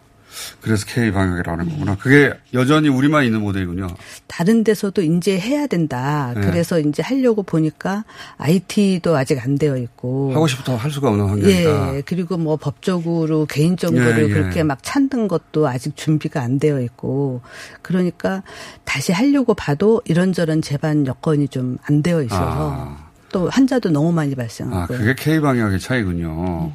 그래서 K 방역이라는 거구나. 그게 여전히 우리만 있는 모델이군요. 다른 데서도 이제 해야 된다. 네. 그래서 이제 하려고 보니까 IT도 아직 안 되어 있고 하고 싶어도 할 수가 없는 환경이다. 예, 그리고 뭐 법적으로 개인 정보를 예, 예. 그렇게 막 찾는 것도 아직 준비가 안 되어 있고 그러니까 다시 하려고 봐도 이런저런 재반 여건이 좀 안 되어 있어서 또 환자도 너무 많이 아, 발생하고 그게 K 방역의 차이군요.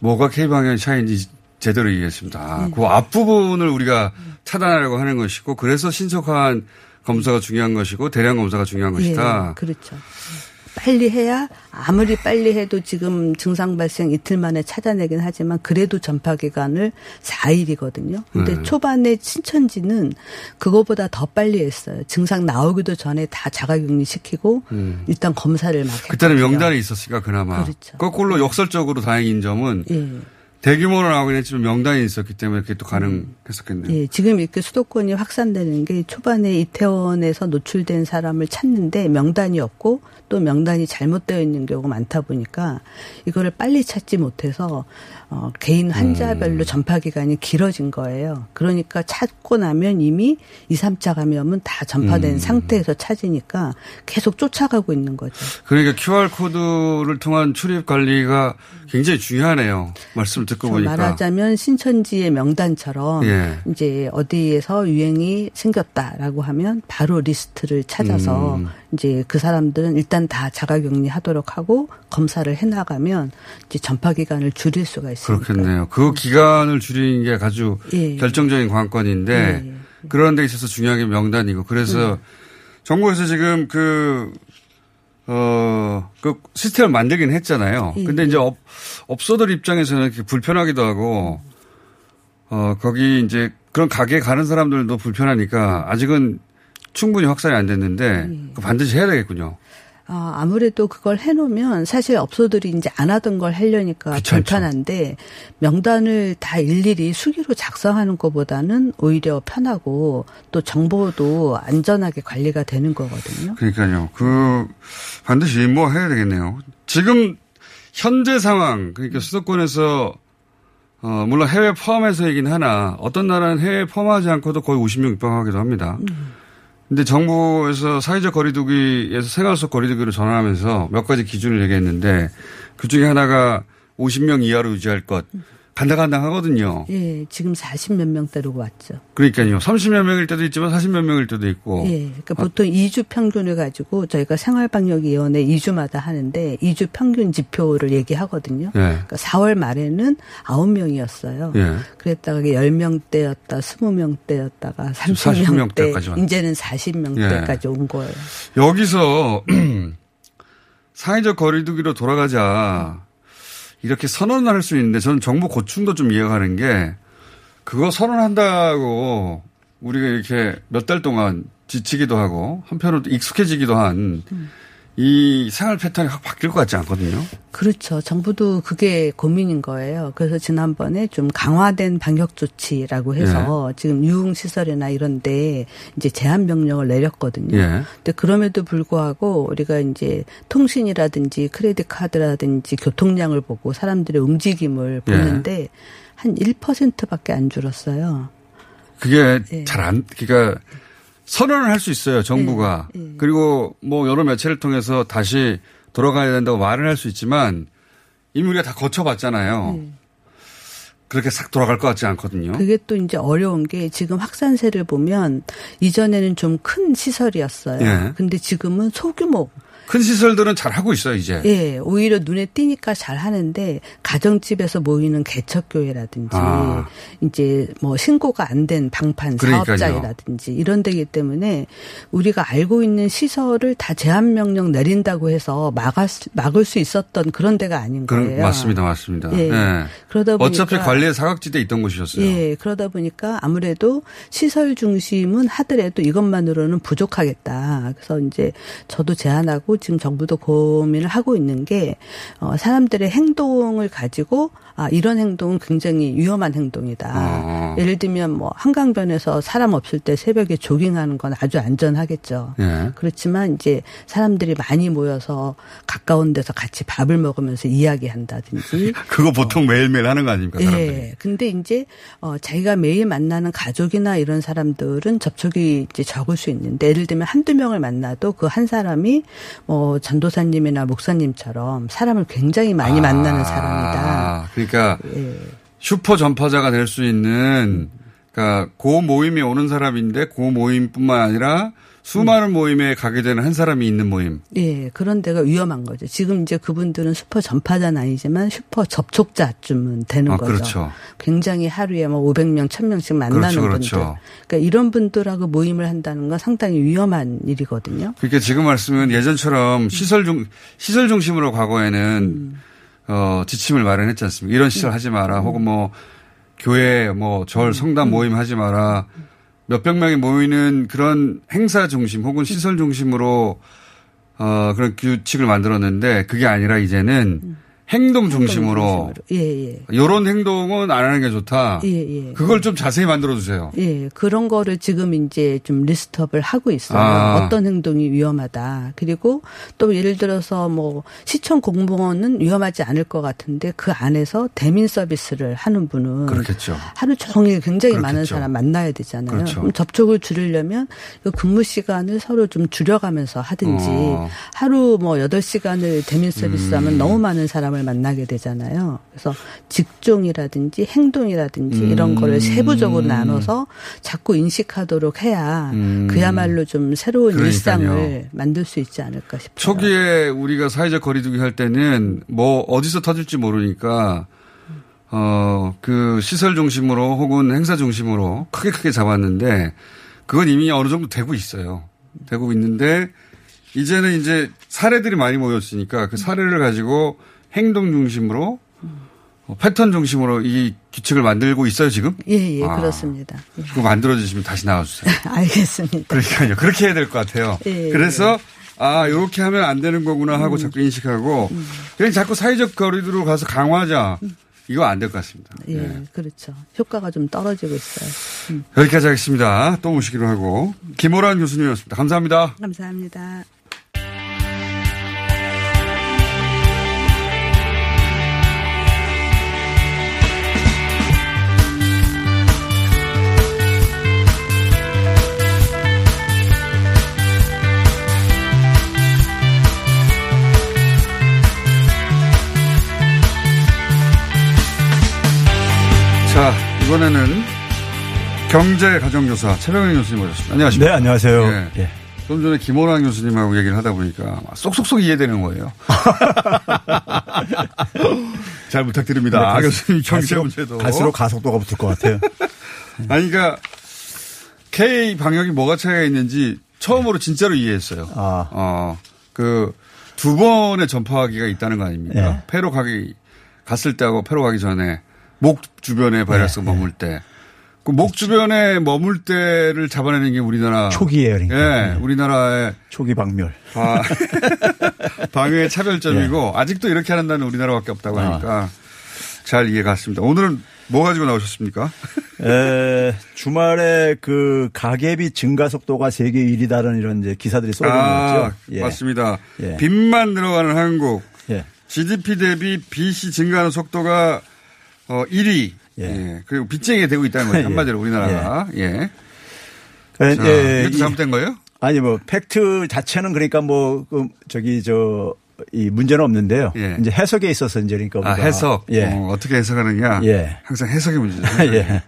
뭐가 K 방역의 차이인지 제대로 이해했습니다. 네. 그 앞부분을 우리가 차단하려고 하는 것이고 그래서 신속한 검사가 중요한 것이고 대량 검사가 중요한 것이다. 예, 그렇죠. 빨리 해야 아무리 빨리 해도 지금 증상 발생 이틀 만에 찾아내긴 하지만 그래도 전파 기간을 4일이거든요. 근데 네. 초반에 신천지는 그거보다 더 빨리 했어요. 증상 나오기도 전에 다 자가격리 시키고 음. 일단 검사를 막 그때는 했거든요. 명단이 있었으니까 그나마. 그렇죠. 거꾸로 역설적으로 다행인 점은 예. 대규모로 나오긴 했지만 명단이 있었기 때문에 그게 또 가능했었겠네요. 예, 지금 이렇게 수도권이 확산되는 게 초반에 이태원에서 노출된 사람을 찾는데 명단이 없고 또 명단이 잘못되어 있는 경우가 많다 보니까 이거를 빨리 찾지 못해서 어, 개인 환자별로 전파 기간이 길어진 거예요. 그러니까 찾고 나면 이미 2, 3차 감염은 다 전파된 음. 상태에서 찾으니까 계속 쫓아가고 있는 거죠. 그러니까 QR 코드를 통한 출입 관리가 굉장히 중요하네요. 말씀을 듣고 보니까. 말하자면 신천지의 명단처럼 예. 이제 어디에서 유행이 생겼다라고 하면 바로 리스트를 찾아서 음. 이제 그 사람들은 일단 다 자가격리 하도록 하고 검사를 해 나가면 이제 전파 기간을 줄일 수가 있습니다. 그렇겠네요. 그 기간을 줄이는 게 아주 예. 결정적인 관건인데 예, 예. 그런 데 있어서 중요한 게 명단이고 그래서 정부에서 지금 그, 어, 그 시스템을 만들긴 했잖아요. 예, 근데 이제 업, 업소들 입장에서는 이렇게 불편하기도 하고 어, 거기 이제 그런 가게에 가는 사람들도 불편하니까 아직은 충분히 확산이 안 됐는데 예. 그거 반드시 해야 되겠군요. 아, 아무래도 그걸 해놓으면 사실 업소들이 이제 안 하던 걸 하려니까 귀찮죠. 불편한데 명단을 다 일일이 수기로 작성하는 것보다는 오히려 편하고 또 정보도 안전하게 관리가 되는 거거든요. 그러니까요. 그 반드시 뭐 해야 되겠네요. 지금 현재 상황 그러니까 수도권에서 어 물론 해외 포함해서이긴 하나 어떤 나라는 해외 포함하지 않고도 거의 50명 입방하기도 합니다. 근데 정부에서 사회적 거리두기에서 생활 속 거리두기로 전환하면서 몇 가지 기준을 얘기했는데 그 중에 하나가 50명 이하로 유지할 것. 간당간당 하거든요. 예, 지금 40몇 명대로 왔죠. 그러니까요. 30몇 명일 때도 있지만 40몇 명일 때도 있고. 예, 그러니까 보통 2주 평균을 가지고 저희가 생활방역위원회 2주마다 하는데 2주 평균 지표를 얘기하거든요. 예. 그러니까 4월 말에는 9명이었어요. 예. 그랬다가 10명대였다, 20명대였다가 40 30명대, 명대까지 왔네. 이제는 40명대까지 예. 온 거예요. 여기서 사회적 거리두기로 돌아가자 이렇게 선언을 할 수 있는데 저는 정부 고충도 좀 이해가는 게 그거 선언한다고 우리가 이렇게 몇 달 동안 지치기도 하고 한편으로 또 익숙해지기도 한 이 생활 패턴이 확 바뀔 것 같지 않거든요. 그렇죠. 정부도 그게 고민인 거예요. 그래서 지난번에 좀 강화된 방역 조치라고 해서 지금 유흥 시설이나 이런데 이제 제한 명령을 내렸거든요. 예. 근데 그럼에도 불구하고 우리가 이제 통신이라든지 크레딧 카드라든지 교통량을 보고 사람들의 움직임을 예. 보는데 한 1%밖에 안 줄었어요. 그게 예. 잘 안, 그러니까 선언을 할 수 있어요, 정부가. 예, 그리고 뭐 여러 매체를 통해서 다시 돌아가야 된다고 말을 할 수 있지만 이미 우리가 다 거쳐봤잖아요. 그렇게 싹 돌아갈 것 같지 않거든요. 네. 그게 또 이제 어려운 게 지금 확산세를 보면 이전에는 좀 큰 시설이었어요. 예. 근데 지금은 소규모 큰 시설들은 잘 하고 있어요, 이제. 예, 오히려 눈에 띄니까 잘 하는데 가정집에서 모이는 개척교회라든지 아. 이제 뭐 신고가 안 된 방판 그러니까요. 사업장이라든지 이런 데기 때문에 우리가 알고 있는 시설을 다 제한 명령 내린다고 해서 막을 수, 막을 수 있었던 그런 데가 아닌 그런, 거예요. 맞습니다, 맞습니다. 예. 예. 그러다 보니까 어차피 관리의 사각지대에 있던 곳이었어요. 예, 그러다 보니까 아무래도 시설 중심은 하더라도 이것만으로는 부족하겠다. 그래서 이제 저도 제안하고 지금 정부도 고민을 하고 있는 게 어, 사람들의 행동을 가지고 아 이런 행동은 굉장히 위험한 행동이다. 어. 예를 들면 뭐 한강변에서 사람 없을 때 새벽에 조깅하는 건 아주 안전하겠죠. 예. 그렇지만 이제 사람들이 많이 모여서 가까운 데서 같이 밥을 먹으면서 이야기한다든지 그거 보통 매일매일 하는 거 아닙니까, 사람들이. 예. 근데 이제 어 자기가 매일 만나는 가족이나 이런 사람들은 접촉이 이제 적을 수 있는데 예를 들면 한두 명을 만나도 그 한 사람이 뭐 전도사님이나 목사님처럼 사람을 굉장히 많이 만나는 사람이다. 아, 그러니까 예. 슈퍼 전파자가 될 수 있는 그러니까 고 모임에 오는 사람인데 고 모임뿐만 아니라 수많은 모임에 가게 되는 한 사람이 있는 모임. 예, 그런 데가 위험한 거죠. 지금 이제 그분들은 슈퍼 전파자는 아니지만 슈퍼 접촉자쯤은 되는 아, 거죠. 그렇죠. 굉장히 하루에 뭐 500명, 1000명씩 만나는 그렇죠, 분들. 그렇죠. 그러니까 이런 분들하고 모임을 한다는 건 상당히 위험한 일이거든요. 그러니까 지금 말씀은 예전처럼 시설 중 시설 중심으로 과거에는 음. 어 지침을 마련했지 않습니까? 이런 시설 하지 마라. 혹은 뭐 교회 뭐 절 성당 모임 하지 마라. 몇백 명이 모이는 그런 행사 중심 혹은 시설 중심으로 어 그런 규칙을 만들었는데 그게 아니라 이제는 행동 중심으로 예, 예. 요런 행동은 안 하는 게 좋다. 예, 예. 그걸 좀 자세히 만들어 주세요. 예, 그런 거를 지금 이제 좀 리스트업을 하고 있어요. 아. 어떤 행동이 위험하다. 그리고 또 예를 들어서 뭐 시청 공무원은 위험하지 않을 것 같은데 그 안에서 대민 서비스를 하는 분은 그렇겠죠. 하루 종일 굉장히 많은 그렇겠죠. 사람 만나야 되잖아요. 그렇죠. 럼 접촉을 줄이려면 그 근무 시간을 서로 좀 줄여가면서 하든지 어. 하루 뭐 8시간을 대민 서비스 하면 음. 너무 많은 사람을 만나게 되잖아요. 그래서 직종이라든지 행동이라든지 음. 이런 거를 세부적으로 나눠서 자꾸 인식하도록 해야 음. 그야말로 좀 새로운 그러니까요. 일상을 만들 수 있지 않을까 싶어요. 초기에 우리가 사회적 거리두기 할 때는 뭐 어디서 터질지 모르니까 어, 그 시설 중심으로 혹은 행사 중심으로 크게 크게 잡았는데 그건 이미 어느 정도 되고 있어요. 되고 있는데 이제는 이제 사례들이 많이 모였으니까 그 사례를 가지고 행동 중심으로 어, 패턴 중심으로 이 규칙을 만들고 있어요, 지금? 예, 예, 아. 그렇습니다. 예. 그거 만들어주시면 다시 나와주세요. 알겠습니다. 그러니까요. 그렇게 해야 될 것 같아요. 예, 그래서 아 이렇게 하면 안 되는 거구나 하고 자꾸 인식하고 그냥 자꾸 사회적 거리두로 가서 강화하자 이거 안 될 것 같습니다. 예, 예. 그렇죠. 효과가 좀 떨어지고 있어요. 음. 여기까지 하겠습니다. 또 모시기로 하고 김호란 교수님이었습니다. 감사합니다. 감사합니다. 이번에는 경제 가정교사 최병현 교수님 모셨습니다. 안녕하십니까? 네, 안녕하세요. 예. 예. 좀 전에 김원환 교수님하고 얘기를 하다 보니까 쏙쏙쏙 이해되는 거예요. 잘 부탁드립니다. 네, 아, 갈- 교수님 경제 갈수록- 문제도. 갈수록 가속도가 붙을 것 같아요. 아니, 그러니까 K 방역이 뭐가 차이가 있는지 처음으로 진짜로 이해했어요. 아. 어, 그 두 번의 전파기가 있다는 거 아닙니까? 예. 페루 가기 갔을 때하고 페루 가기 전에 목 주변에 바이러스가 예, 머물 때. 그 목 주변에 머물 때를 잡아내는 게 우리나라 초기예요, 그러니까. 예, 예. 우리나라의 초기 박멸. 바, 방역의 차별점이고 아직도 이렇게 하는 나는 우리나라밖에 없다고 하니까 잘 이해가 갔습니다. 오늘은 뭐 가지고 나오셨습니까? 에, 주말에 그 가계비 증가 속도가 세계 1위다는 이런 이제 기사들이 아, 쏟아졌죠. 예. 맞습니다. 예. 빚만 늘어가는 한국. 예. GDP 대비 빚이 증가하는 속도가 어 1위. 예. 그리고 빚쟁이가 되고 있다는 거죠. 예. 한마디로 우리나라가. 예. 에, 자, 예, 이것도 이- 잘못된 거예요? 아니 뭐 팩트 자체는 그러니까 뭐 그, 저기 저 이 문제는 없는데요. 이제 해석에 있어서 이제 그러니까 아, 해석. 예. 어, 떻게 해석하느냐. 예. 항상 해석이 문제죠. 예.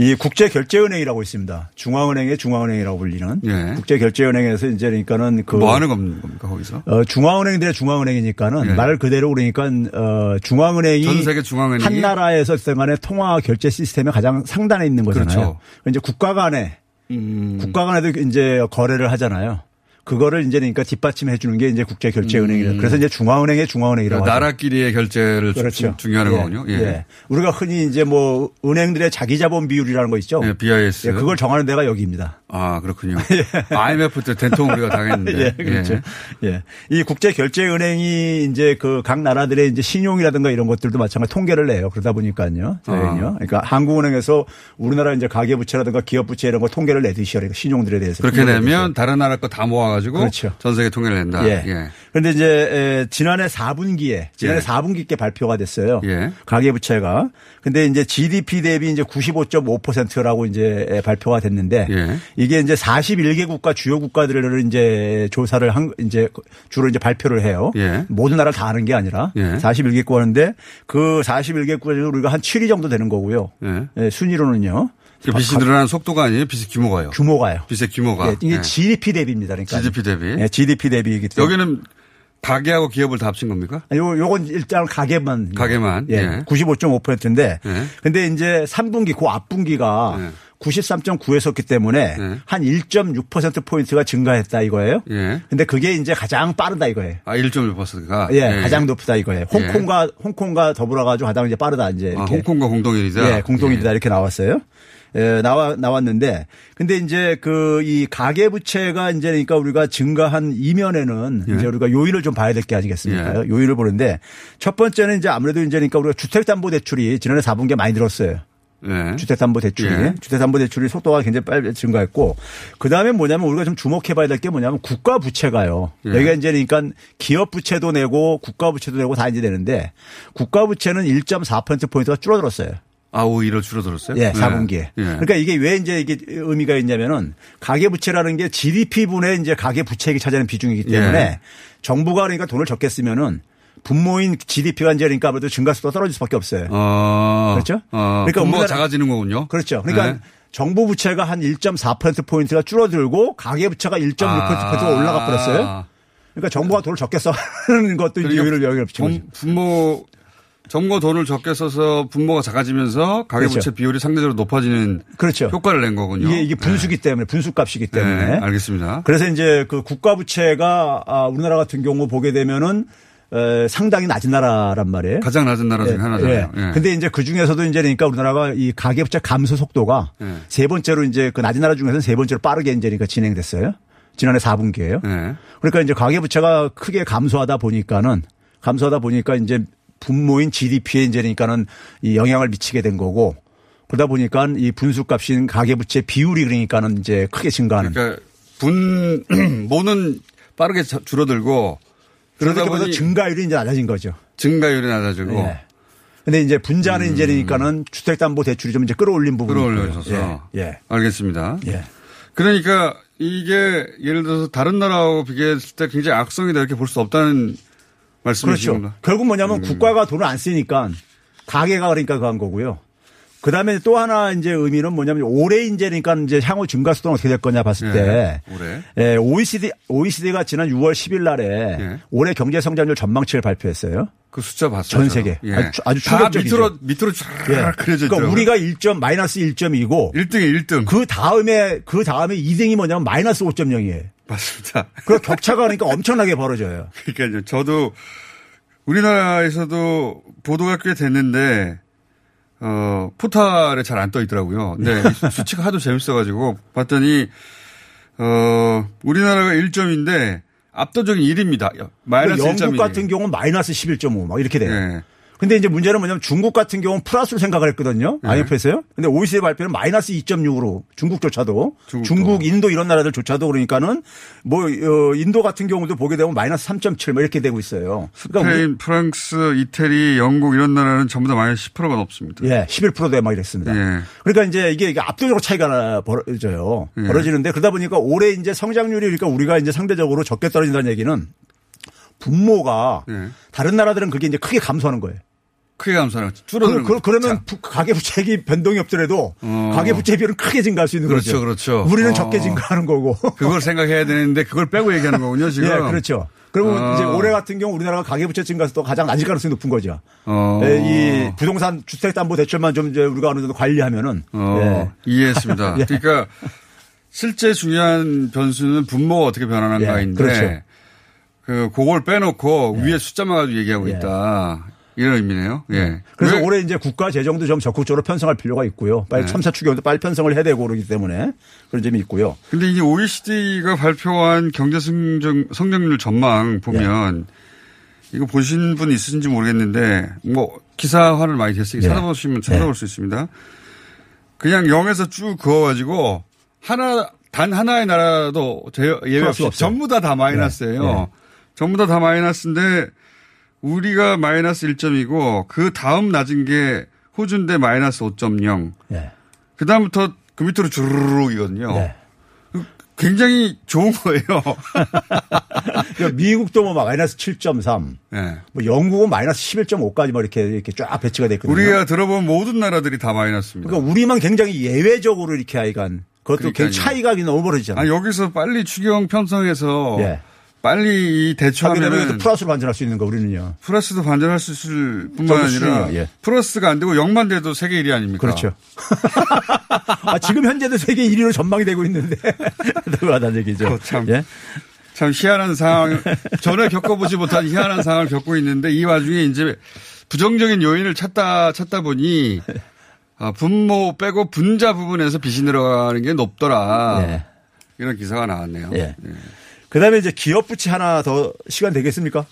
이 국제결제은행이라고 있습니다. 중앙은행의 중앙은행이라고 불리는 예. 국제결제은행에서 이제 그러니까는 그 뭐 하는 겁니까, 거기서? 어, 중앙은행들의 중앙은행이니까는 예. 말 그대로 그러니까 어, 중앙은행이 전 세계 중앙은행이? 한 나라에서 간에 통화 결제 시스템의 가장 상단에 있는 거잖아요. 그렇죠. 이제 국가 간에 음. 국가 간에도 이제 거래를 하잖아요. 그거를 이제 그러니까 뒷받침해 주는 게 이제 국제 결제 은행이라. 음. 그래서 이제 중앙은행의 중앙은행이라고 하죠. 나라끼리의 결제를 주- 그렇죠. 중요하는 예, 거군요. 예. 예. 우리가 흔히 이제 뭐 은행들의 자기 자본 비율이라는 거 있죠. 예, BIS. 예, 그걸 정하는 데가 여기입니다. 아, 그렇군요. IMF 때 된통 우리가 당했는데. 예, 그렇죠. 예. 이 국제 결제 은행이 이제 그 각 나라들의 이제 신용이라든가 이런 것들도 마찬가지 통계를 내요. 그러다 보니까요. 저희는요. 아. 그러니까 한국은행에서 우리나라 이제 가계 부채라든가 기업 부채 이런 거 통계를 내듯이 그러니까 신용들에 대해서 그렇게 내면 다른 나라 거 다 모아 가지고 그렇죠. 전 세계 통계를 낸다. 예. 그런데 이제 에, 지난해 4분기에 지난해 예. 4분기께 발표가 됐어요. 예. 가계 부채가. 근데 이제 GDP 대비 이제 95.5%라고 이제 에, 발표가 됐는데 예. 이게 이제 41개 국가 주요 국가들을 이제 조사를 한 이제 주로 이제 발표를 해요. 예. 모든 나라를 다 하는 게 아니라 예. 41개국 하는데 그 41개국 중에 우리가 한 7위 정도 되는 거고요. 예. 예, 순위로는요. 그 빚이 늘어나는 속도가 아니에요. 빚의 규모가요. 규모가요. 빚의 규모가. 예, 이게 예. GDP 대비입니다. 그러니까 GDP 대비. 예, GDP 대비이기 때문에 여기는 가게하고 기업을 다 합친 겁니까? 요, 요건 일단 가게만. 가게만. 예. 예. 95.5%인데. 예. 근데 이제 3분기, 그 앞분기가 93.9였었기 때문에 한 1.6%포인트가 증가했다 이거예요. 예. 근데 그게 이제 가장 빠르다 이거예요. 아, 1.6%가. 예, 가장 높다 이거예요. 홍콩과, 홍콩과 더불어 가지고 가장 이제 빠르다 이제. 아. 홍콩과 공동일이다. 예, 공동일이다 이렇게 나왔어요. 예, 나와, 나왔는데, 근데 이제 그 이 가계 부채가 이제 그러니까 우리가 증가한 이면에는 예. 이제 우리가 요인을 좀 봐야 될 게 아니겠습니까? 요인을 보는데 첫 번째는 이제 아무래도 이제 그러니까 우리가 주택 담보 대출이 지난해 4분기에 많이 늘었어요. 예. 주택담보대출이 예. 주택담보대출이 속도가 굉장히 빨리 증가했고 그 다음에 뭐냐면 우리가 좀 주목해봐야 될 게 뭐냐면 국가 부채가요. 예. 여기가 이제 그러니까 기업 부채도 내고 국가 부채도 내고 다 이제 되는데 국가 부채는 1.4% 포인트가 줄어들었어요. 아, 오히려 줄어들었어요? 예, 4분기에. 예. 그러니까 이게 왜 이제 이게 의미가 있냐면은 가계 부채라는 게 GDP 분의 이제 가계 부채액이 차지하는 비중이기 때문에 예. 정부가 그러니까 돈을 적게 쓰면은 분모인 GDP가 이제 그러니까 아무래도 증가속도가 떨어질 수밖에 없어요. 어. 그렇죠? 어, 그러니까 분모가 우리나라- 작아지는 거군요. 그렇죠. 그러니까 네. 정부 부채가 한 1.4% 포인트가 줄어들고 가계 부채가 1.6%가 아. 올라가 버렸어요. 그러니까 정부가 돈을 적게 써는 것도 이제 그러니까 영향을 미치는 거죠. 분- 분모 정부 돈을 적게 써서 분모가 작아지면서 가계부채 그렇죠. 비율이 상대적으로 높아지는 그렇죠. 효과를 낸 거군요. 이게 이게 분수기 때문에 분수값이기 때문에. 네, 알겠습니다. 그래서 이제 그 국가 부채가 아, 우리나라 같은 경우 보게 되면은 에, 상당히 낮은 나라란 말이에요. 가장 낮은 나라 중에 예, 하나잖아요. 예. 예. 근데 이제 그 중에서도 이제 그러니까 우리나라가 이 가계부채 감소 속도가 예. 세 번째로 이제 그 낮은 나라 중에서는 세 번째로 빠르게 이제 그러니까 진행됐어요. 지난해 4분기에요. 예. 그러니까 이제 가계부채가 크게 감소하다 보니까는 감소하다 보니까 이제 분모인 GDP에 이제 그러니까는 이 영향을 미치게 된 거고 그러다 보니까 이 분수값인 가계부채 비율이 그러니까는 이제 크게 증가하는. 그러니까 분 모는 빠르게 자- 줄어들고 그러다 보니 증가율이 이제 낮아진 거죠. 증가율이 낮아지고 예. 근데 이제 분자는 이제 그러니까는 주택담보대출이 좀 이제 끌어올린 부분이 음. 끌어올려져서. 예. 예. 알겠습니다. 예. 그러니까 이게 예를 들어서 다른 나라하고 비교했을 때 굉장히 악성이다 이렇게 볼 수 없다는 말씀이신가요? 그렇죠. 결국 뭐냐면 음. 국가가 돈을 안 쓰니까 가계가 그러니까 그한 거고요. 그 다음에 또 하나 이제 의미는 뭐냐면 올해 이제니까 이제 향후 증가 속도는 어떻게 될 거냐 봤을 때. 예, 올해. 예, OECD, OECD가 지난 6월 10일 날에 예. 올해 경제 성장률 전망치를 발표했어요. 그 숫자 봤어요. 전 세계. 예. 아주, 아주 다 충격적이죠. 밑으로 밑으로 쫙 예. 그려져 있더라고요. 그러니까 우리가 1점 마이너스 1점이고 1등이 1등. 그 다음에 그 다음에 2등이 뭐냐면 마이너스 5.0이에요. 맞습니다. 그 격차가 그러니까 엄청나게 벌어져요. 그러니까요. 저도 우리나라에서도 보도가 꽤 됐는데 어 포탈에 잘 안 떠 있더라고요. 이 수치가 하도 재밌어가지고 봤더니 어 우리나라가 1점인데 압도적인 1위입니다. 마이너스 영국 1점이. 같은 경우는 마이너스 11.5 막 이렇게 돼요. 예. 근데 이제 문제는 뭐냐면 중국 같은 경우는 플러스로 생각을 했거든요. 네. IMF에서요. 근데 OECD 발표는 마이너스 2.6으로 중국조차도 중국, 인도 이런 나라들조차도 그러니까는 뭐 어, 인도 같은 경우도 보게 되면 마이너스 3.7뭐 이렇게 되고 있어요. 그러니까 스페인, 프랑스, 이태리, 영국 이런 나라는 전부 다 마이너스 10%가 넘습니다. 예, 11%대 막 이랬습니다. 예. 그러니까 이제 이게 이게 압도적으로 차이가 벌어져요. 예. 벌어지는데 그러다 보니까 올해 이제 성장률이 그러니까 우리가 이제 상대적으로 적게 떨어진다는 얘기는 분모가 예. 다른 나라들은 그게 이제 크게 감소하는 거예요. 크게 감소하는 줄어드는 그, 그, 러면 가계 부채액이 변동이 없더라도 어. 가계 부채 비율은 크게 증가할 수 있는 그렇죠, 거죠. 그렇죠. 우리는 어. 적게 증가하는 거고. 그걸 생각해야 되는데 그걸 빼고 얘기하는 거군요, 지금. 예, 그렇죠. 그러면 어. 이제 올해 같은 경우 우리나라가 가계부채 증가도 가장 낮을 가능성이 높은 거죠. 어. 예, 이 부동산 주택담보대출만 좀 이제 우리가 어느 정도 관리하면은 어, 예. 이해했습니다. 예. 그러니까 실제 중요한 변수는 분모가 어떻게 변하는가인데 예, 그렇죠. 그 그걸 빼놓고 위에 숫자만 가지고 얘기하고 있다. 이런 의미네요. 예. 그래서 왜- 올해 이제 국가 재정도 좀 적극적으로 편성할 필요가 있고요. 빨리 네. 3차 추경도 빨리 편성을 해야 되고 그러기 때문에 그런 점이 있고요. 근데 이제 OECD가 발표한 경제 성장, 성장률 전망 보면 예. 이거 보신 분 있으신지 모르겠는데 뭐 기사화를 많이 됐어요. 네. 찾아보시면 찾아볼 수 있습니다. 그냥 0에서 쭉 그어가지고 하나 단 하나의 나라도 제- 예외 없이. 전부 다 다 마이너스예요. 네. 네. 전부 다 다 마이너스인데 우리가 마이너스 1점이고 그 다음 낮은 게 호주인데 마이너스 5.0. 예. 그 다음부터 그 밑으로 주르륵이거든요. 네. 굉장히 좋은 거예요. 그러니까 미국도 뭐 마이너스 7.3, 네. 뭐 영국은 마이너스 11.5까지 뭐 이렇게 이렇게 쫙 배치가 됐거든요. 우리가 들어본 모든 나라들이 다 마이너스입니다. 그러니까 우리만 굉장히 예외적으로 이렇게 하여간 그것도. 굉장히 차이가 너무 벌어지잖아요. 아, 여기서 빨리 추경 편성해서 예. 빨리 이 대처하면 또 플러스로 반전할 수 있는 거 우리는요. 플러스도 반전할 수 있을 뿐만 아니라 예. 플러스가 안 되고 0만 돼도 세계 1위 아닙니까? 그렇죠. 아, 지금 현재도 세계 1위로 전망이 되고 있는데 너무하다는 얘기죠. 어, 참. 예? 참 희한한 상황, 전에 겪어보지 못한 희한한 상황을 겪고 있는데 이 와중에 이제 부정적인 요인을 찾다, 찾다 보니 아, 분모 빼고 분자 부분에서 빚이 늘어가는 게 높더라. 예. 이런 기사가 나왔네요. 예. 그 다음에 이제 기업 부채 하나 더 시간 되겠습니까?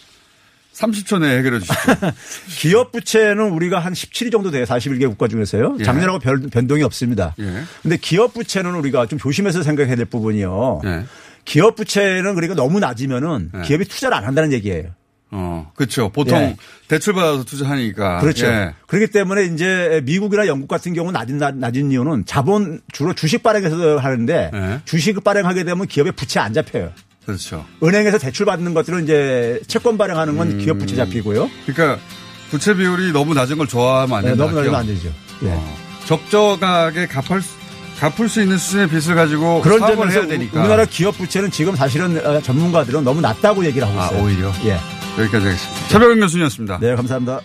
30초 내에 해결해 주시죠. 기업 부채는 우리가 한 17위 정도 돼요. 41개 국가 중에서요. 예. 작년하고 별, 변동이 없습니다. 예. 근데 기업 부채는 우리가 좀 조심해서 생각해야 될 부분이요. 예. 기업 부채는 그러니까 너무 낮으면은 예. 기업이 투자를 안 한다는 얘기예요. 어, 그렇죠. 보통 예. 대출 받아서 투자하니까. 그렇죠. 예. 그렇기 때문에 이제 미국이나 영국 같은 경우는 낮은, 낮- 낮은 이유는 자본 주로 주식 발행해서 하는데 예. 주식 발행하게 되면 기업의 부채 안 잡혀요. 그렇죠. 은행에서 대출 받는 것들은 이제 채권 발행하는 건 기업 부채 잡히고요. 그러니까 부채 비율이 너무 낮은 걸 좋아하면 안 네, 된다. 너무 낮으면 안 되죠. 예. 어. 적정하게 갚을 수, 갚을 수 있는 수준의 빚을 가지고 그런 사업을 해야 되니까. 우리나라 기업 부채는 지금 사실은 어, 전문가들은 너무 낮다고 얘기를 하고 아, 있어요. 오히려? 예. 여기까지 하겠습니다. 최백은 교수님이었습니다. 네, 감사합니다.